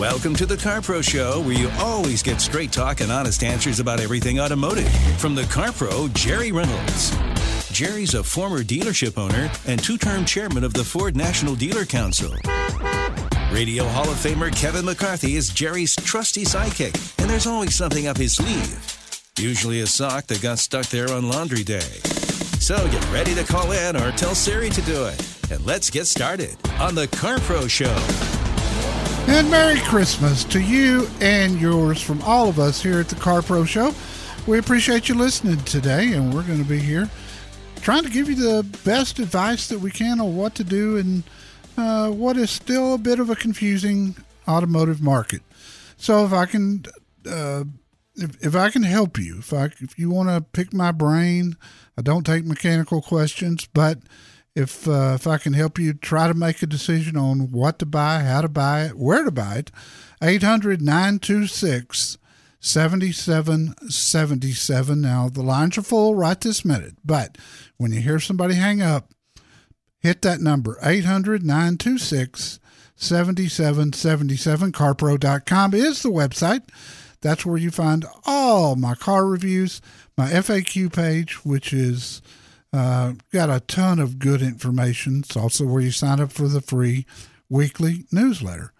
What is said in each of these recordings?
Welcome to the Car Pro Show, where you always get straight talk and honest answers about everything automotive. From the Car Pro, Jerry Reynolds. Jerry's a former dealership owner and two term chairman of the Ford National Dealer Council. Radio Hall of Famer Kevin McCarthy is Jerry's trusty sidekick, and there's always something up his sleeve. Usually a sock that got stuck there on laundry day. So get ready to call in or tell Siri to do it. And let's get started on the Car Pro Show. And Merry Christmas to you and yours from all of us here at the Car Pro Show. We appreciate you listening today, and we're going to be here trying to give you the best advice that we can on what to do in uh, what is still a bit of a confusing automotive market. So, if I can, uh, if, if I can help you, if I if you want to pick my brain, I don't take mechanical questions, but if uh, if I can help you try to make a decision on what to buy, how to buy it, where to buy it, 800 926 7777. Now, the lines are full right this minute, but when you hear somebody hang up, hit that number 800 926 7777. CarPro.com is the website. That's where you find all my car reviews, my FAQ page, which is uh, got a ton of good information. It's also where you sign up for the free weekly newsletter.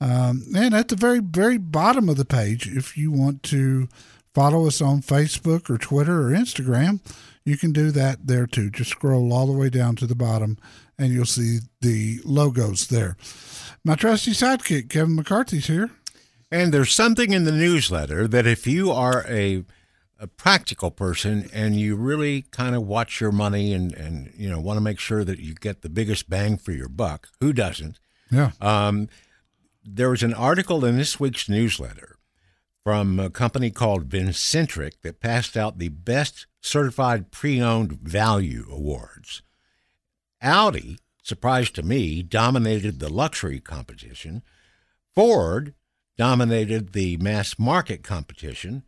Um, and at the very, very bottom of the page, if you want to follow us on Facebook or Twitter or Instagram, you can do that there too. Just scroll all the way down to the bottom and you'll see the logos there. My trusty sidekick, Kevin McCarthy's here. And there's something in the newsletter that if you are a a practical person and you really kind of watch your money and, and you know want to make sure that you get the biggest bang for your buck. Who doesn't? Yeah. Um, there was an article in this week's newsletter from a company called Vincentric that passed out the best certified pre-owned value awards. Audi, surprise to me, dominated the luxury competition. Ford dominated the mass market competition.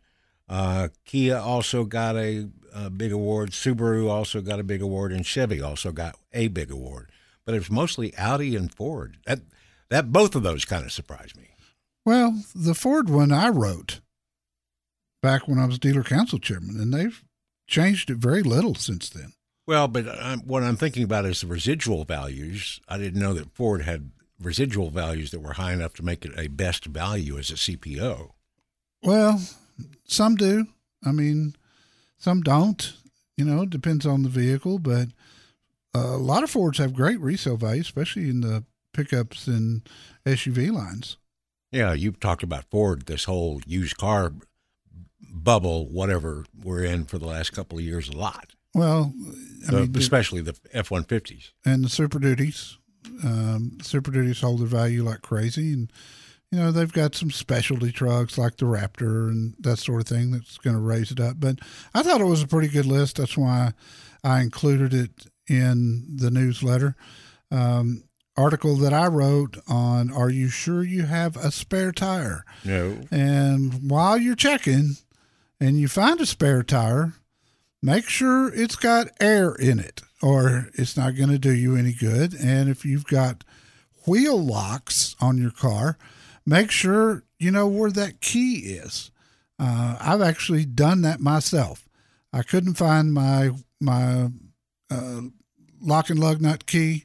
Uh, Kia also got a, a, big award. Subaru also got a big award, and Chevy also got a big award. But it was mostly Audi and Ford. That that both of those kind of surprised me. Well, the Ford one I wrote back when I was dealer council chairman, and they've changed it very little since then. Well, but I'm, what I'm thinking about is the residual values. I didn't know that Ford had residual values that were high enough to make it a best value as a CPO. Well, some do. I mean, some don't. You know, it depends on the vehicle, but a lot of Fords have great resale value, especially in the pickups and SUV lines. Yeah, you've talked about Ford, this whole used car bubble, whatever we're in for the last couple of years, a lot. Well, I so, mean, especially the F one fifties and the Super Duties. Um, Super Duties hold their value like crazy, and you know they've got some specialty trucks like the Raptor and that sort of thing that's going to raise it up. But I thought it was a pretty good list. That's why I included it in the newsletter. Um, article that I wrote on Are you sure you have a spare tire? No. And while you're checking and you find a spare tire, make sure it's got air in it or it's not going to do you any good. And if you've got wheel locks on your car, make sure you know where that key is. Uh, I've actually done that myself. I couldn't find my my uh, lock and lug nut key,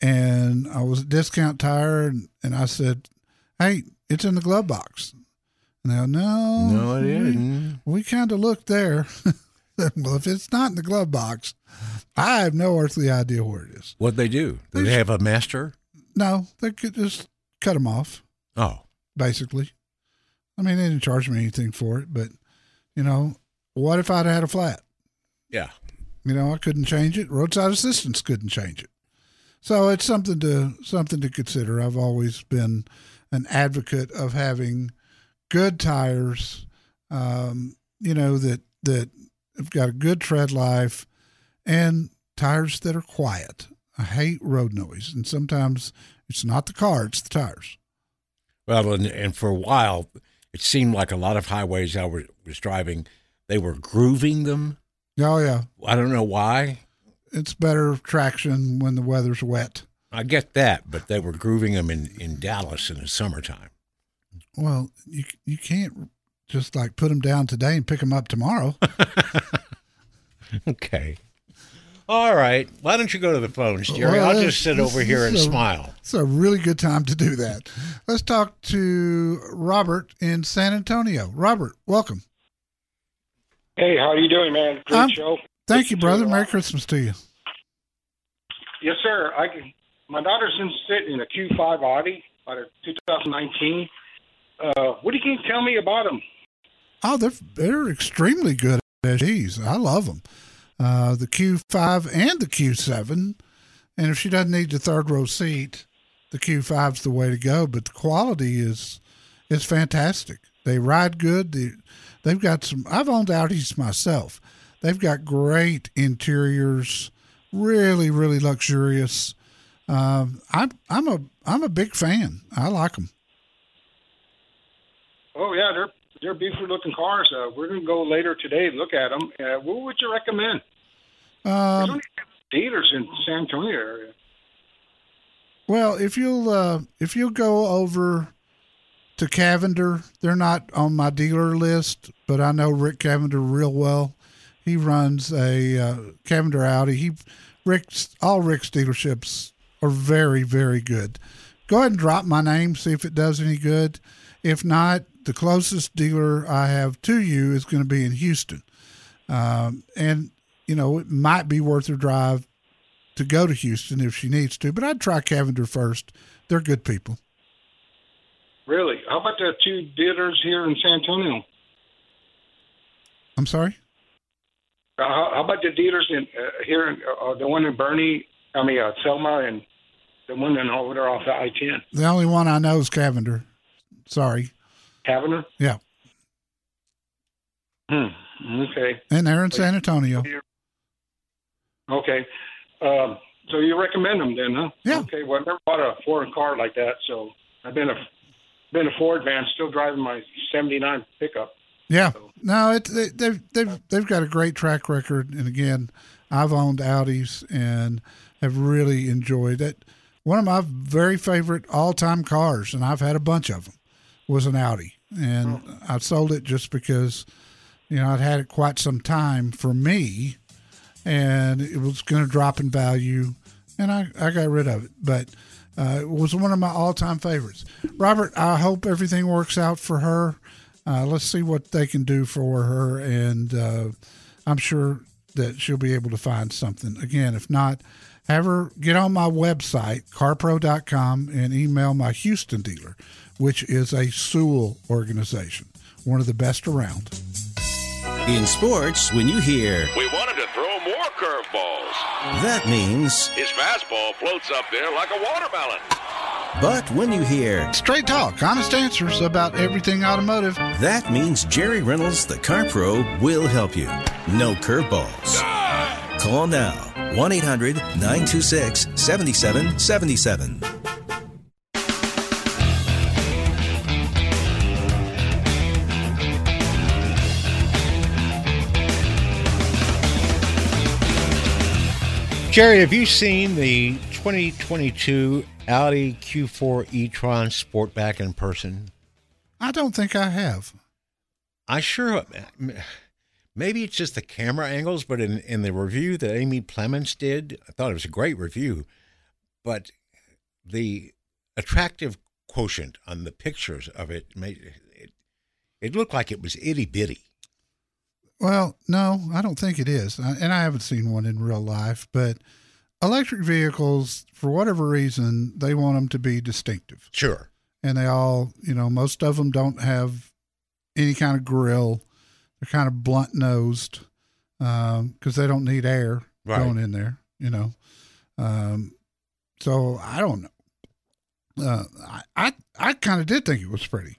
and I was at Discount Tire, and, and I said, "Hey, it's in the glove box." And they go, "No, No, it we- isn't. We kind of looked there. well, if it's not in the glove box, I have no earthly idea where it is. What they do? Do they have a master? No, they could just cut them off, Oh, basically. I mean, they didn't charge me anything for it, but you know, what if I'd had a flat? yeah. You know, I couldn't change it. Roadside assistance couldn't change it. So it's something to something to consider. I've always been an advocate of having good tires, um, you know that that have got a good tread life, and tires that are quiet. I hate road noise, and sometimes it's not the car; it's the tires. Well, and, and for a while, it seemed like a lot of highways I was, was driving, they were grooving them. Oh yeah, I don't know why. it's better traction when the weather's wet. I get that, but they were grooving them in, in Dallas in the summertime. Well, you you can't just like put them down today and pick them up tomorrow. Okay. All right. Why don't you go to the phones, Jerry? Well, I'll just sit this- over here and a- smile. It's a really good time to do that. Let's talk to Robert in San Antonio. Robert, welcome. Hey, how are you doing, man? Great Um, show. Thank you, brother. Merry. Christmas to you. Yes, sir. I can, my daughter's in sitting in a Q5 Audi out of 2019. Uh, what can you can tell me about them? Oh, they're they're extremely good SUVs. I love them. Uh, the Q5 and the Q7. And if she doesn't need the third row seat, the Q5 is the way to go. But the quality is is fantastic. They ride good. They, they've got some. I've owned Audis myself. They've got great interiors, really, really luxurious. Um, I'm I'm a I'm a big fan. I like them. Oh yeah, they're they're beautiful looking cars. Uh, we're gonna go later today and look at them. Uh, what would you recommend? There's Um, only dealers in San Antonio area. Well, if you'll uh, if you'll go over to Cavender, they're not on my dealer list, but I know Rick Cavender real well. He runs a uh, Cavender Audi. He Rick's all Rick's dealerships are very very good. Go ahead and drop my name, see if it does any good. If not, the closest dealer I have to you is going to be in Houston, um, and you know it might be worth a drive to go to Houston if she needs to, but I'd try Cavender first. They're good people. Really? How about the two dealers here in San Antonio? I'm sorry. Uh, how, how about the dealers in uh, here? In, uh, the one in Boerne, I mean uh, Selma, and the one in over there off the I-10, The only one I know is Cavender. Sorry. Cavender. Yeah. Hmm. Okay. And they're in San Antonio. Okay. Um, so you recommend them then, huh? Yeah. Okay. Well, I never bought a foreign car like that, so I've been a been a Ford man, still driving my '79 pickup. Yeah. No, it, they, they've they've they've got a great track record, and again, I've owned Audis and have really enjoyed it. One of my very favorite all-time cars, and I've had a bunch of them, was an Audi, and I sold it just because, you know, I'd had it quite some time for me, and it was going to drop in value, and I I got rid of it, but. Uh, it was one of my all-time favorites. Robert, I hope everything works out for her. Uh, let's see what they can do for her, and uh, I'm sure that she'll be able to find something. Again, if not, have her get on my website, carpro.com, and email my Houston dealer, which is a Sewell organization, one of the best around. In sports, when you hear We wanted to throw more curveballs. that means, His fastball floats up there like a watermelon. but when you hear Straight talk, honest answers about everything automotive. that means Jerry Reynolds, the Car Pro, will help you. No curveballs. Call now 1 800 926 7777. Jerry, have you seen the 2022 Audi Q4 e-tron Sportback in person? I don't think I have. I sure. Maybe it's just the camera angles, but in, in the review that Amy Plemons did, I thought it was a great review. but the attractive quotient on the pictures of it made it, it looked like it was itty bitty. Well, no, I don't think it is. And I haven't seen one in real life, but electric vehicles, for whatever reason, they want them to be distinctive. Sure. And they all, you know, most of them don't have any kind of grill. They're kind of blunt nosed because they don't need air Right. going in there, you know. Um, so I don't know. Uh, I I, I kind of did think it was pretty,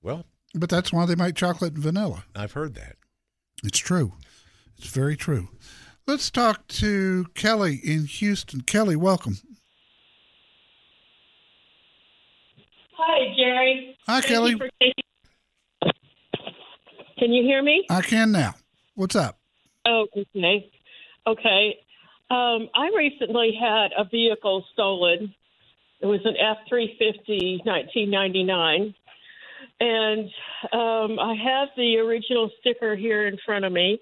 Well, but that's why they make chocolate and vanilla. I've heard that. It's true. It's very true. Let's talk to Kelly in Houston. Kelly, welcome. Hi, Jerry. Hi, Thank Kelly. you Can you hear me? I can now. What's up? Oh, okay. Okay. Um, I recently had a vehicle stolen. It was an F 350 1999. And um, I have the original sticker here in front of me.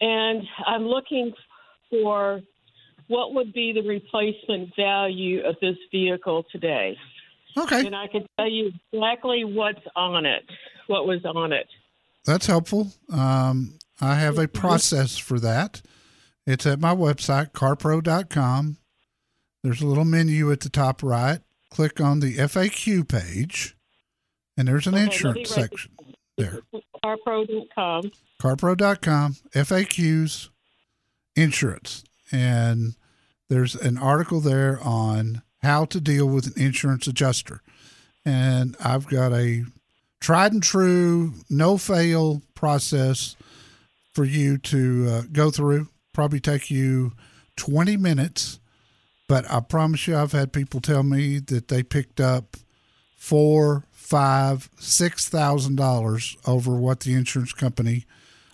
And I'm looking for what would be the replacement value of this vehicle today. Okay, And I can tell you exactly what's on it, what was on it. that's helpful. Um, I have a process for that. It's at my website, carpro.com. There's a little menu at the top right. Click on the FAQ page, and there's an Okay, insurance write section there. carpro.com. carpro.com FAQs insurance and there's an article there on how to deal with an insurance adjuster and I've got a tried and true no fail process for you to uh, go through probably take you 20 minutes but I promise you I've had people tell me that they picked up four five six thousand dollars over what the insurance company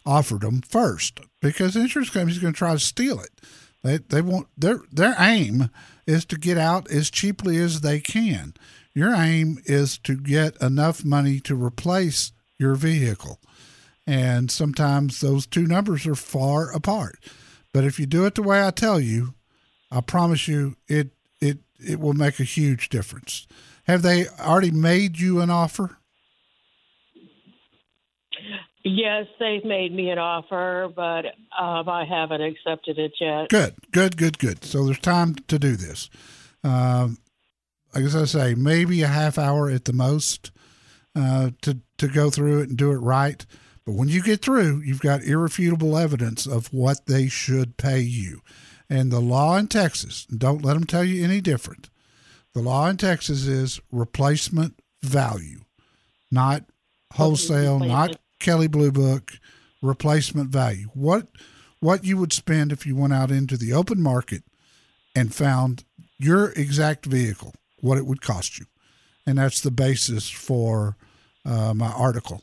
offered them first because the insurance company's going to try to steal it. They they want their their aim is to get out as cheaply as they can. Your aim is to get enough money to replace your vehicle. And sometimes those two numbers are far apart. But if you do it the way I tell you, I promise you it it it will make a huge difference. Have they already made you an offer? Yes, they've made me an offer, but um, I haven't accepted it yet. Good, good, good, good. So there's time to do this. Um, like as I say, maybe a half hour at the most uh, to to go through it and do it right. But when you get through, you've got irrefutable evidence of what they should pay you. And the law in Texas, don't let them tell you any different. The law in Texas is replacement value, not wholesale, not Kelly Blue Book, replacement value. What what you would spend if you went out into the open market and found your exact vehicle, what it would cost you. And that's the basis for uh, my article.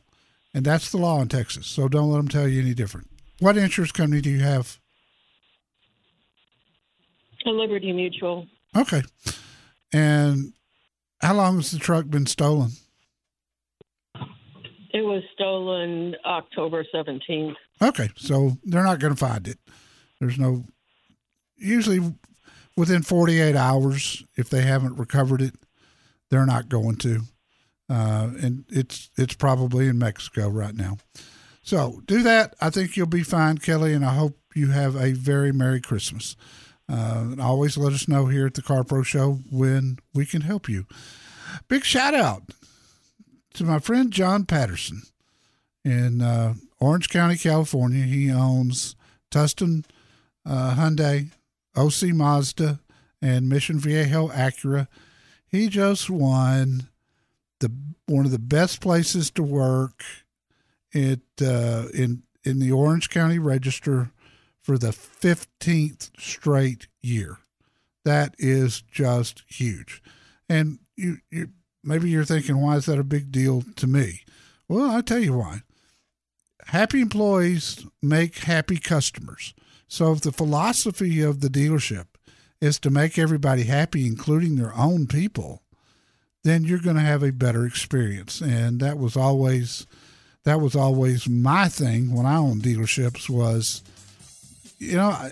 And that's the law in Texas. So don't let them tell you any different. What insurance company do you have? A Liberty Mutual. Okay. And how long has the truck been stolen? It was stolen October 17th. Okay, so they're not going to find it. There's no, usually within 48 hours, if they haven't recovered it, they're not going to. Uh, and it's it's probably in Mexico right now. So do that. I think you'll be fine, Kelly, and I hope you have a very Merry Christmas. Uh, always let us know here at the Car Pro Show when we can help you. Big shout out to my friend John Patterson in uh, Orange County, California. He owns Tustin uh, Hyundai, OC Mazda, and Mission Viejo Acura. He just won the one of the best places to work it uh, in in the Orange County Register for the fifteenth straight year. That is just huge, and you you maybe you're thinking, why is that a big deal to me? Well, I'll tell you why. Happy employees make happy customers. So if the philosophy of the dealership is to make everybody happy, including their own people, then you're going to have a better experience. And that was always that was always my thing when I owned dealerships was, you know, I,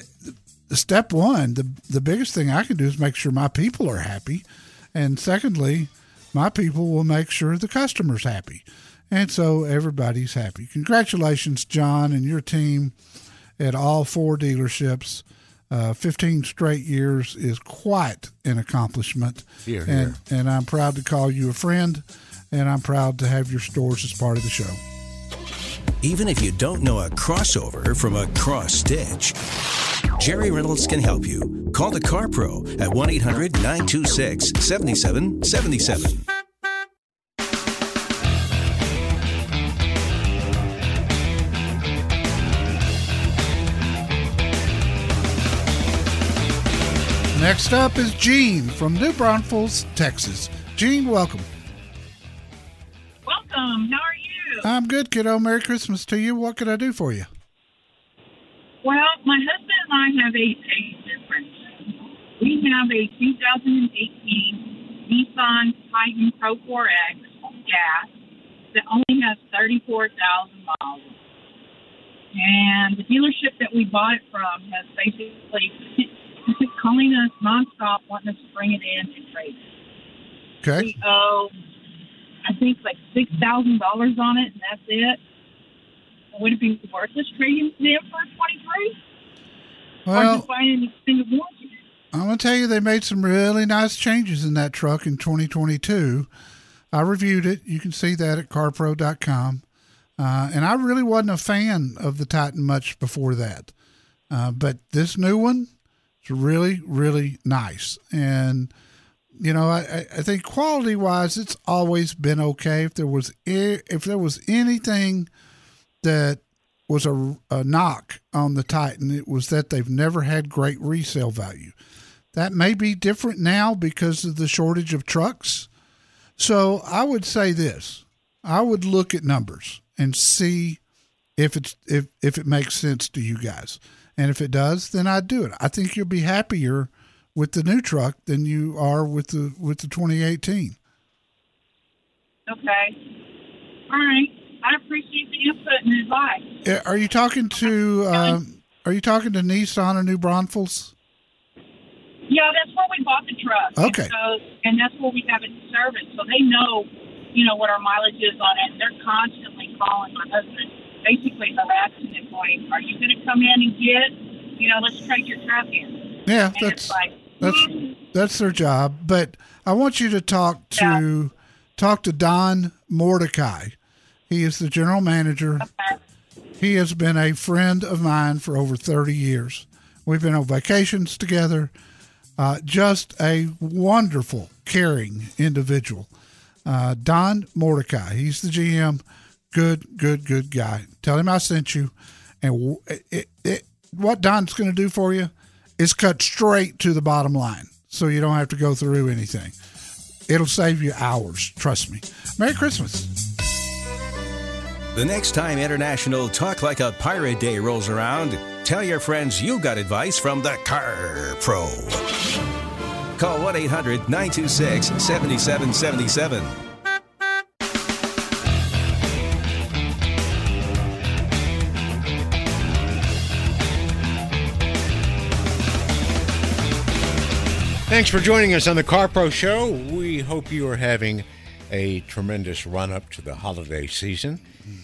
step one, the the biggest thing I can do is make sure my people are happy, and secondly, my people will make sure the customer's happy, and so everybody's happy. Congratulations, John, and your team at all four dealerships. Uh, 15 straight years is quite an accomplishment. Here, and, and I'm proud to call you a friend, and I'm proud to have your stores as part of the show. Even if you don't know a crossover from a cross stitch, Jerry Reynolds can help you. Call the Car Pro at 1 800 926 7777. Next up is Gene from New Braunfels, Texas. Gene, welcome. Welcome. How are you? I'm good, kiddo. Merry Christmas to you. What could I do for you? Well, my husband and I have a taste difference. We have a 2018 Nissan Titan Pro 4X gas that only has 34,000 miles. And the dealership that we bought it from has basically calling us nonstop, wanting us to bring it in and trade it. Okay. We owe, I think, like six thousand dollars on it, and that's it. Would it be worth us trading in for twenty three? or Well, just buying an extended warranty? I'm going to tell you they made some really nice changes in that truck in 2022. I reviewed it. You can see that at carpro.com. Uh, and I really wasn't a fan of the Titan much before that. Uh, but this new one is really, really nice. And, you know, I, I- think quality wise, it's always been okay. If there was, if there was anything that was a, a knock on the Titan, it was that they've never had great resale value. That may be different now because of the shortage of trucks. So I would say this: I would look at numbers and see if it's if if it makes sense to you guys, and if it does, then I'd do it. I think you'll be happier with the new truck than you are with the with the 2018. Okay. All right. I appreciate the input and advice. Uh, Are you talking to um, Are you talking to Nissan or New Braunfels? Yeah, that's where we bought the truck. Okay. And, so, and that's where we have it serviced. So they know, you know, what our mileage is on it. They're constantly calling my husband, basically harassing him, going, Are you going to come in and get, you know, let's trade your truck in? Yeah, And that's it's like, that's "Hmm, that's their job. But I want you to talk to talk to Don Mordecai. He is the general manager. He has been a friend of mine for over thirty years. We've been on vacations together. Uh, just a wonderful, caring individual. Uh, Don Mordecai. He's the GM. Good, good, good guy. Tell him I sent you. And w- it, it, what Don's going to do for you is cut straight to the bottom line so you don't have to go through anything. It'll save you hours. Trust me. Merry Christmas. The next time International Talk Like a Pirate Day rolls around, tell your friends you got advice from the Car Pro. Call 1 800 926 7777. Thanks for joining us on the Car Pro Show. We hope you are having a tremendous run up to the holiday season.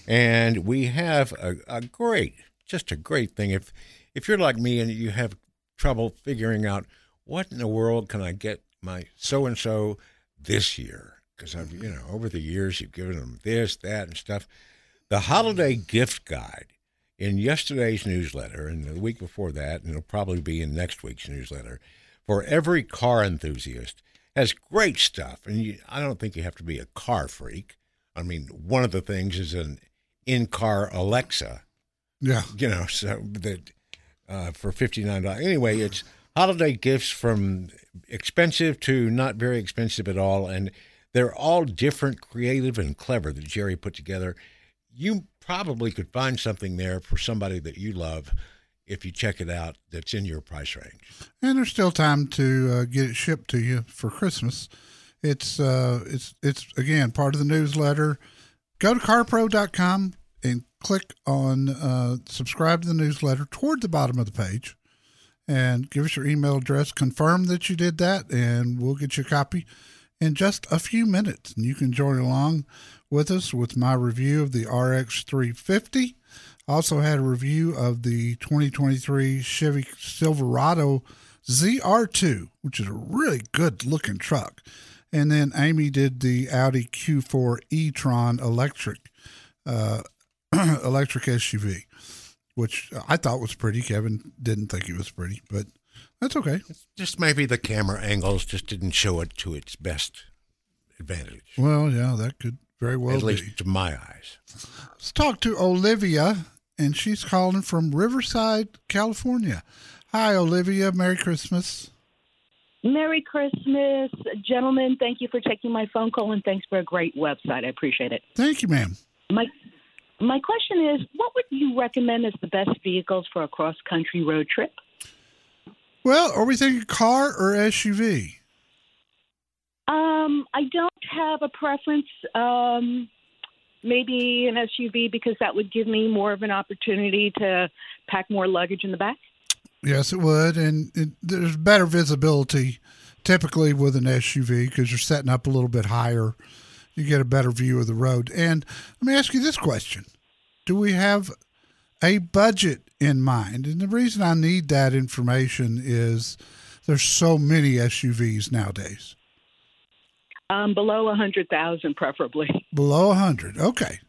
And we have a, a great, just a great thing. If if you're like me and you have trouble figuring out what in the world can I get my so and so this year, because I've you know over the years you've given them this, that, and stuff. The holiday gift guide in yesterday's newsletter and the week before that, and it'll probably be in next week's newsletter for every car enthusiast has great stuff. And you, I don't think you have to be a car freak. I mean, one of the things is an in-car Alexa. Yeah. You know, so that uh, for fifty nine dollars. Anyway, it's holiday gifts from expensive to not very expensive at all, and they're all different, creative, and clever that Jerry put together. You probably could find something there for somebody that you love if you check it out that's in your price range. And there's still time to uh, get it shipped to you for Christmas. It's uh, it's it's again part of the newsletter. Go to carpro.com and click on uh, subscribe to the newsletter toward the bottom of the page, and give us your email address. Confirm that you did that, and we'll get you a copy in just a few minutes. And you can join along with us with my review of the RX 350. Also had a review of the 2023 Chevy Silverado ZR2, which is a really good looking truck. And then Amy did the Audi Q4 e-tron electric uh, electric SUV, which I thought was pretty. Kevin didn't think it was pretty, but that's okay. Just maybe the camera angles just didn't show it to its best advantage. Well, yeah, that could very well At be. least to my eyes. Let's talk to Olivia, and she's calling from Riverside, California. Hi, Olivia. Merry Christmas. Merry Christmas, gentlemen. Thank you for taking my phone call and thanks for a great website. I appreciate it. Thank you, ma'am. My my question is, what would you recommend as the best vehicles for a cross country road trip? Well, are we thinking car or SUV? Um, I don't have a preference. Um, maybe an SUV because that would give me more of an opportunity to pack more luggage in the back. Yes, it would, and it, there's better visibility typically with an SUV because you're setting up a little bit higher. You get a better view of the road. And let me ask you this question: Do we have a budget in mind? And the reason I need that information is there's so many SUVs nowadays. Um, below a hundred thousand, preferably. Below 100. Okay.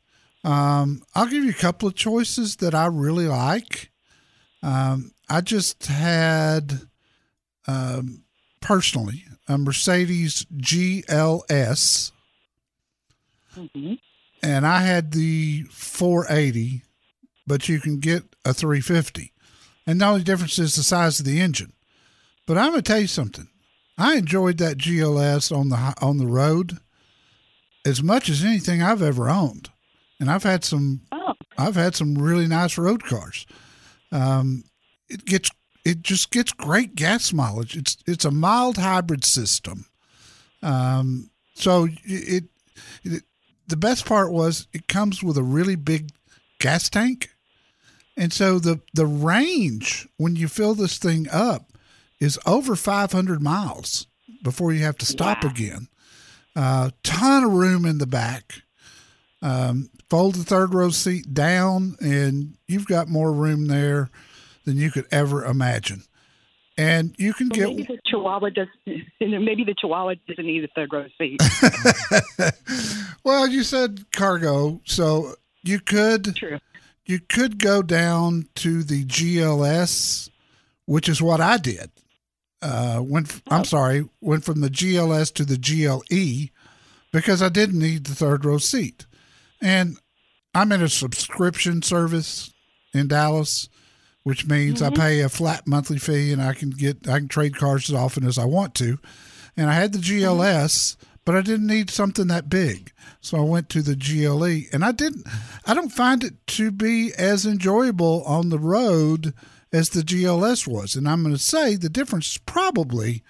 Um, I'll give you a couple of choices that I really like. Um, I just had um, personally a Mercedes GLS, Mm-hmm. and I had the 480, but you can get a 350. And the only difference is the size of the engine. But I'm going to tell you something. I enjoyed that GLS on the on the road as much as anything I've ever owned, and I've had some Oh, I've had some really nice road cars. Um, it gets it just gets great gas mileage. It's it's a mild hybrid system. Um, so it, it the best part was it comes with a really big gas tank, and so the the range when you fill this thing up is over 500 miles before you have to stop again. Uh, ton of room in the back. Um, fold the third row seat down, and you've got more room there than you could ever imagine. And you can so get maybe the Chihuahua does. Maybe the Chihuahua doesn't need a third row seat. well, you said cargo, so you could True. you could go down to the GLS, which is what I did. Uh, went I'm sorry, went from the GLS to the GLE because I didn't need the third row seat, and I'm in a subscription service in Dallas, which means I pay a flat monthly fee and I can get I can trade cars as often as I want to. And I had the GLS, but I didn't need something that big. So I went to the GLE and I didn't I don't find it to be as enjoyable on the road as the GLS was. And I'm going to say the difference is probably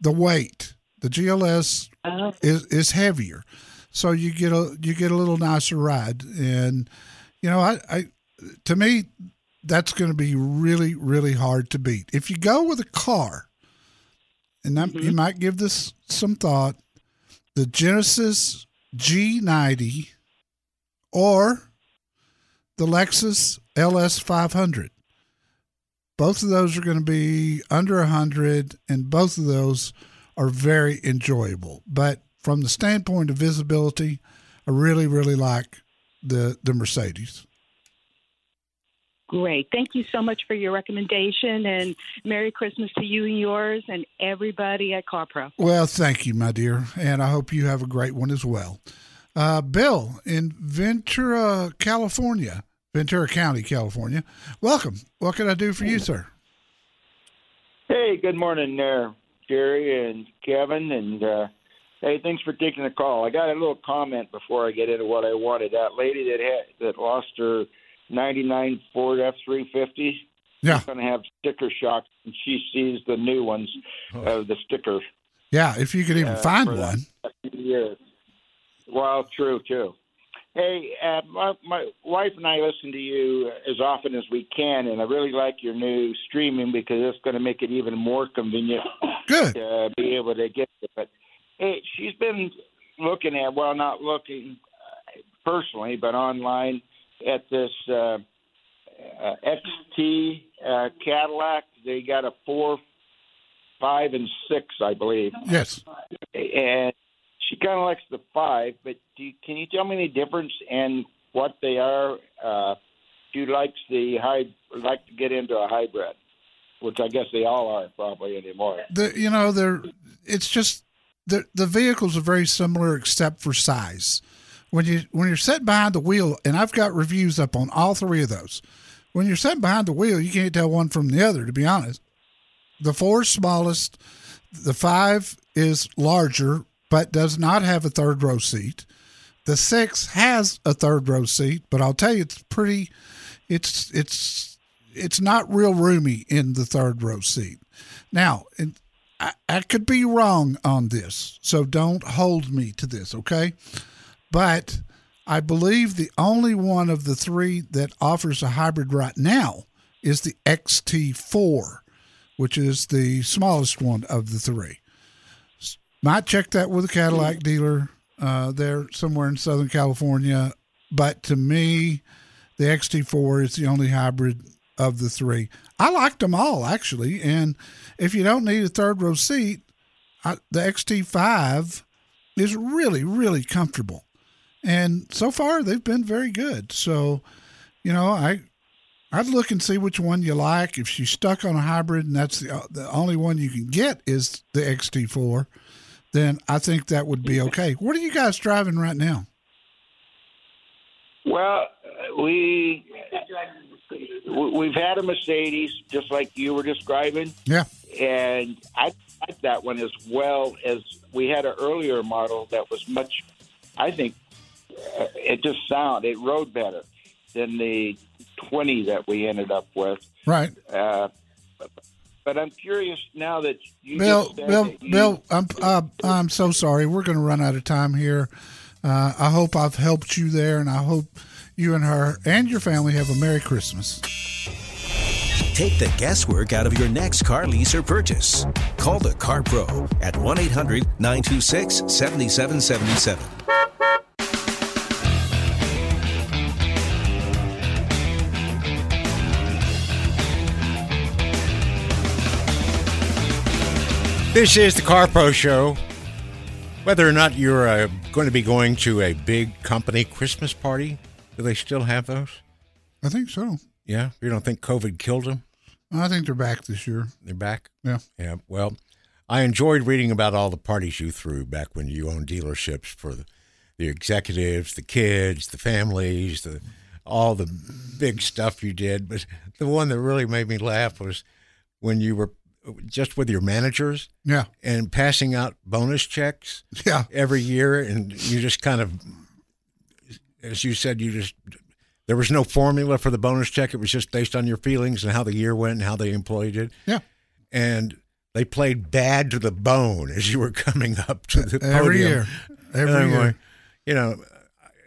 the weight. The GLS Oh. Uh-huh. is is heavier. So you get a you get a little nicer ride and you know I, I to me that's going to be really really hard to beat. If you go with a car and that, you mm-hmm. might give this some thought, the Genesis G90 or the Lexus LS 500. Both of those are going to be under 100 and both of those are very enjoyable. But from the standpoint of visibility, I really really like the the Mercedes. Great. Thank you so much for your recommendation, and Merry Christmas to you and yours, and everybody at CarPro. Well, thank you, my dear, and I hope you have a great one as well. Uh, Bill in Ventura, California, Ventura County, California. Welcome. What can I do for you, sir? Hey, good morning there, Jerry and Kevin, and uh, hey, thanks for taking the call. I got a little comment before I get into what I wanted. That lady that had that lost her '99 Ford F350, Yeah. going to have sticker shock when she sees the new ones of the sticker. Yeah, if you could even uh, find one. that. Well, true too. Hey, uh, my, my wife and I listen to you as often as we can, and I really like your new streaming because it's going to make it even more convenient Good. to be able to get it. But hey, she's been looking at, well, not looking uh, personally, but online at this uh, uh, XT uh, Cadillac. They got a four, five, and six, I believe. Yes. And she kind of likes the five, but do you, can you tell me any difference in what they are? Uh, she likes the high, like to get into a hybrid, which I guess they all are probably anymore. The you know they're it's just the the vehicles are very similar except for size. When you when you're sitting behind the wheel, and I've got reviews up on all three of those. When you're sitting behind the wheel, you can't tell one from the other. To be honest, the four smallest, the five is larger, but does not have a third row seat. The six has a third row seat, but I'll tell you, it's pretty. It's it's it's not real roomy in the third row seat. Now, I, I could be wrong on this, so don't hold me to this, okay? But I believe the only one of the three that offers a hybrid right now is the XT4, which is the smallest one of the three. Might check that with a Cadillac dealer uh, there somewhere in Southern California, but to me, the XT4 is the only hybrid of the three. I liked them all actually, and if you don't need a third row seat, I, the XT5 is really really comfortable, and so far they've been very good. So, you know, I I'd look and see which one you like. If she's stuck on a hybrid and that's the the only one you can get is the XT4, then I think that would be okay. What are you guys driving right now? Well, we we- we've had a Mercedes, just like you were describing. Yeah. and I like that one as well as we had an earlier model that was much. I think uh, it just sound it rode better than the twenty that we ended up with. Right. Uh, but I'm curious now that you Bill, just Bill, that you- Bill, I'm uh, I'm so sorry. We're going to run out of time here. Uh, I hope I've helped you there, and I hope you and her and your family have a Merry Christmas. Take the guesswork out of your next car lease or purchase. Call the Car Pro at 1 800 926 7777. This is the Car Pro Show. Whether or not you're uh, going to be going to a big company Christmas party, do they still have those? I think so. Yeah, you don't think COVID killed them? I think they're back this year. They're back. Yeah. Yeah. Well, I enjoyed reading about all the parties you threw back when you owned dealerships for the, the executives, the kids, the families, the all the big stuff you did. But the one that really made me laugh was when you were just with your managers. Yeah. And passing out bonus checks. Yeah. Every year, and you just kind of, as you said, you just there was no formula for the bonus check. It was just based on your feelings and how the year went and how the employee did. Yeah. And they played bad to the bone as you were coming up to the podium. Every year. Every year. going, you know,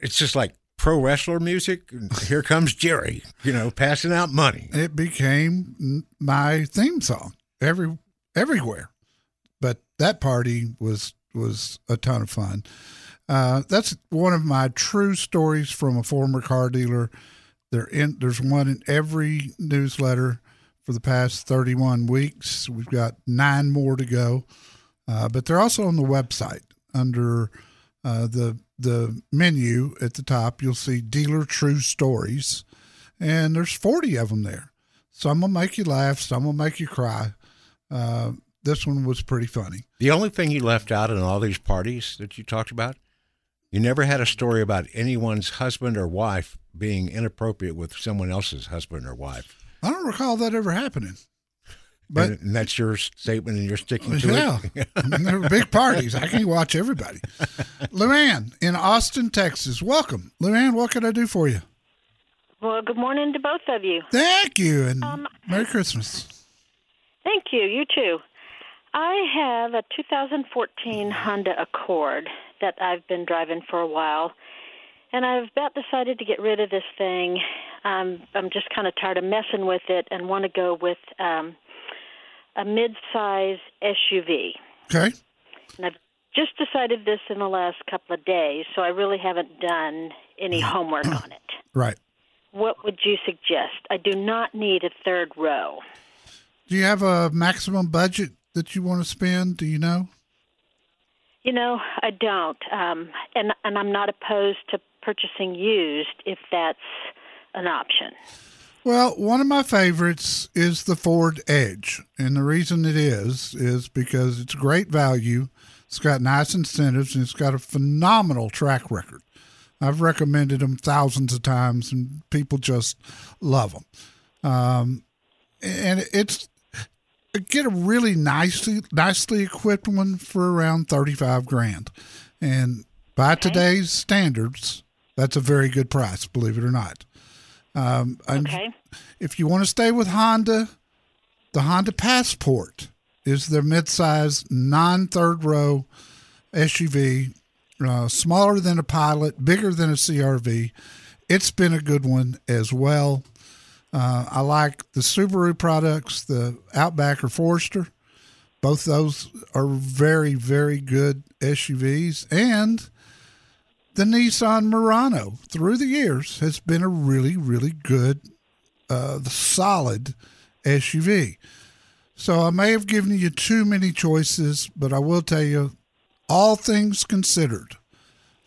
it's just like pro wrestler music. Here comes Jerry, you know, passing out money. It became my theme song every everywhere. But that party was was a ton of fun. Uh, that's one of my true stories from a former car dealer. There in, there's one in every newsletter for the past 31 weeks. We've got nine more to go, uh, but they're also on the website under uh, the the menu at the top. You'll see dealer true stories, and there's 40 of them there. Some will make you laugh, some will make you cry. Uh, this one was pretty funny. The only thing you left out in all these parties that you talked about, you never had a story about anyone's husband or wife being inappropriate with someone else's husband or wife. I don't recall that ever happening. But and, and that's your statement, and you're sticking to yeah, it. I mean, there were big parties. I can watch everybody. Luann in Austin, Texas. Welcome, Luann. What can I do for you? Well, good morning to both of you. Thank you, and Um, Merry Christmas. Thank you. You too. I have a 2014 Honda Accord that I've been driving for a while, and I've about decided to get rid of this thing. Um, I'm just kind of tired of messing with it and want to go with um, a mid-size SUV. Okay. And I've just decided this in the last couple of days, so I really haven't done any homework on it. Right. What would you suggest? I do not need a third row. Do you have a maximum budget that you want to spend? Do you know? You know, I don't, um, and and I'm not opposed to purchasing used if that's an option. Well, one of my favorites is the Ford Edge. And the reason it is, is because it's great value. It's got nice incentives and it's got a phenomenal track record. I've recommended them thousands of times and people just love them. Um, and it's, get a really nicely, nicely equipped one for around 35 grand. And by today's standards, that's a very good price, believe it or not. Um, Okay. If you want to stay with Honda, the Honda Passport is their midsize, non-third row SUV, uh, smaller than a Pilot, bigger than a CRV. It's been a good one as well. Uh, I like the Subaru products, the Outback or Forester. Both those are very, very good SUVs. And the Nissan Murano through the years has been a really, really good, uh, solid SUV. So I may have given you too many choices, but I will tell you, all things considered,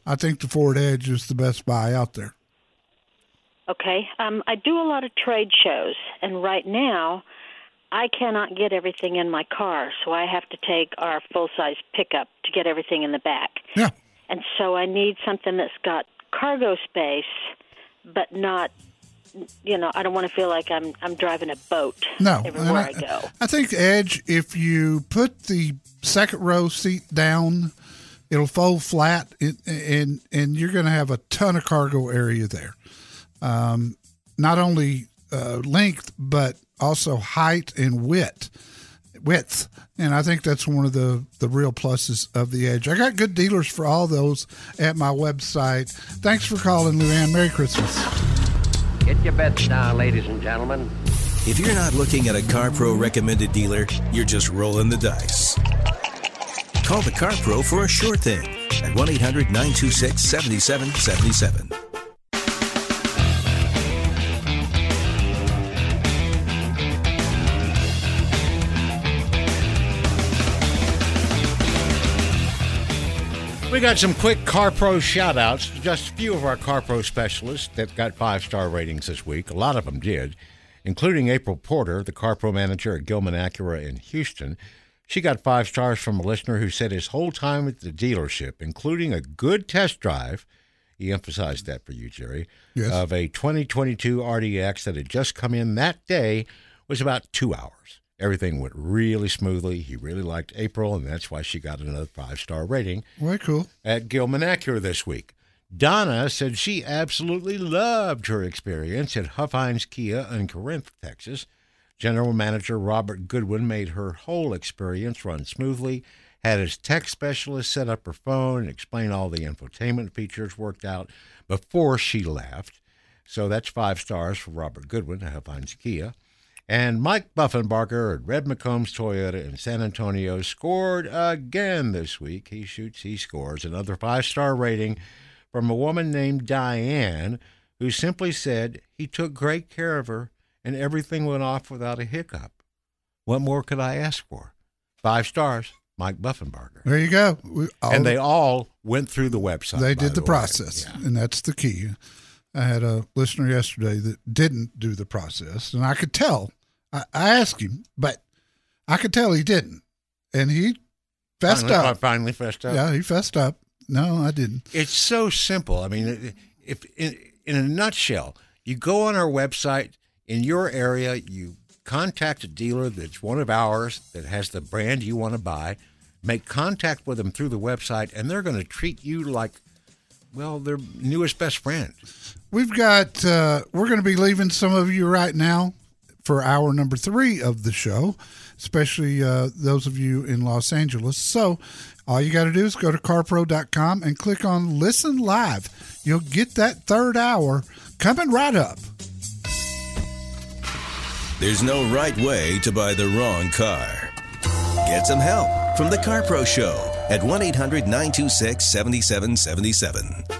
I think the Ford Edge is the best buy out there. Okay. Um, I do a lot of trade shows, and right now, I cannot get everything in my car, so I have to take our full size pickup to get everything in the back. Yeah. And so I need something that's got cargo space, but not. You know, I don't want to feel like I'm I'm driving a boat No, everywhere I, I, go. I think Edge, if you put the second row seat down, it'll fold flat, and and, and you're going to have a ton of cargo area there. Um, not only uh, length, but also height and width. Width, and I think that's one of the the real pluses of the Edge. I got good dealers for all those at my website. Thanks for calling, Luann. Merry Christmas. Get your bets down, ladies and gentlemen. If you're not looking at a CarPro recommended dealer, you're just rolling the dice. Call the CarPro for a sure thing at 1 800 926 7777. We got some quick CarPro shout outs. Just a few of our CarPro specialists that got five star ratings this week. A lot of them did, including April Porter, the CarPro manager at Gilman Acura in Houston. She got five stars from a listener who said his whole time at the dealership, including a good test drive, he emphasized that for you, Jerry, Yes. of a 2022 RDX that had just come in that day, was about two hours. Everything went really smoothly. He really liked April, and that's why she got another five star rating Way cool. at Gilman Acura this week. Donna said she absolutely loved her experience at Huffines Kia in Corinth, Texas. General Manager Robert Goodwin made her whole experience run smoothly, had his tech specialist set up her phone and explain all the infotainment features worked out before she left. So that's five stars for Robert Goodwin at Huffines Kia. And Mike Buffenbarger at Red McCombs Toyota in San Antonio scored again this week. He shoots, he scores. Another five star rating from a woman named Diane, who simply said he took great care of her and everything went off without a hiccup. What more could I ask for? Five stars, Mike Buffenbarger. There you go. All and they all went through the website. They did the, way. process, and that's the key. I had a listener yesterday that didn't do the process, and I could tell. I, I asked him, but I could tell he didn't, and he fessed Finally- up. Finally fessed up. Yeah, he fessed up. No, I didn't. It's so simple. I mean, if in, in a nutshell, you go on our website in your area, you contact a dealer that's one of ours that has the brand you want to buy, make contact with them through the website, and they're going to treat you like, well, their newest best friend. We've got. Uh, we're going to be leaving some of you right now for hour number three of the show, especially uh, those of you in Los Angeles. So all you got to do is go to carpro.com and click on Listen Live. You'll get that third hour coming right up. There's no right way to buy the wrong car. Get some help from the CarPro Show at 1 800 926 7777.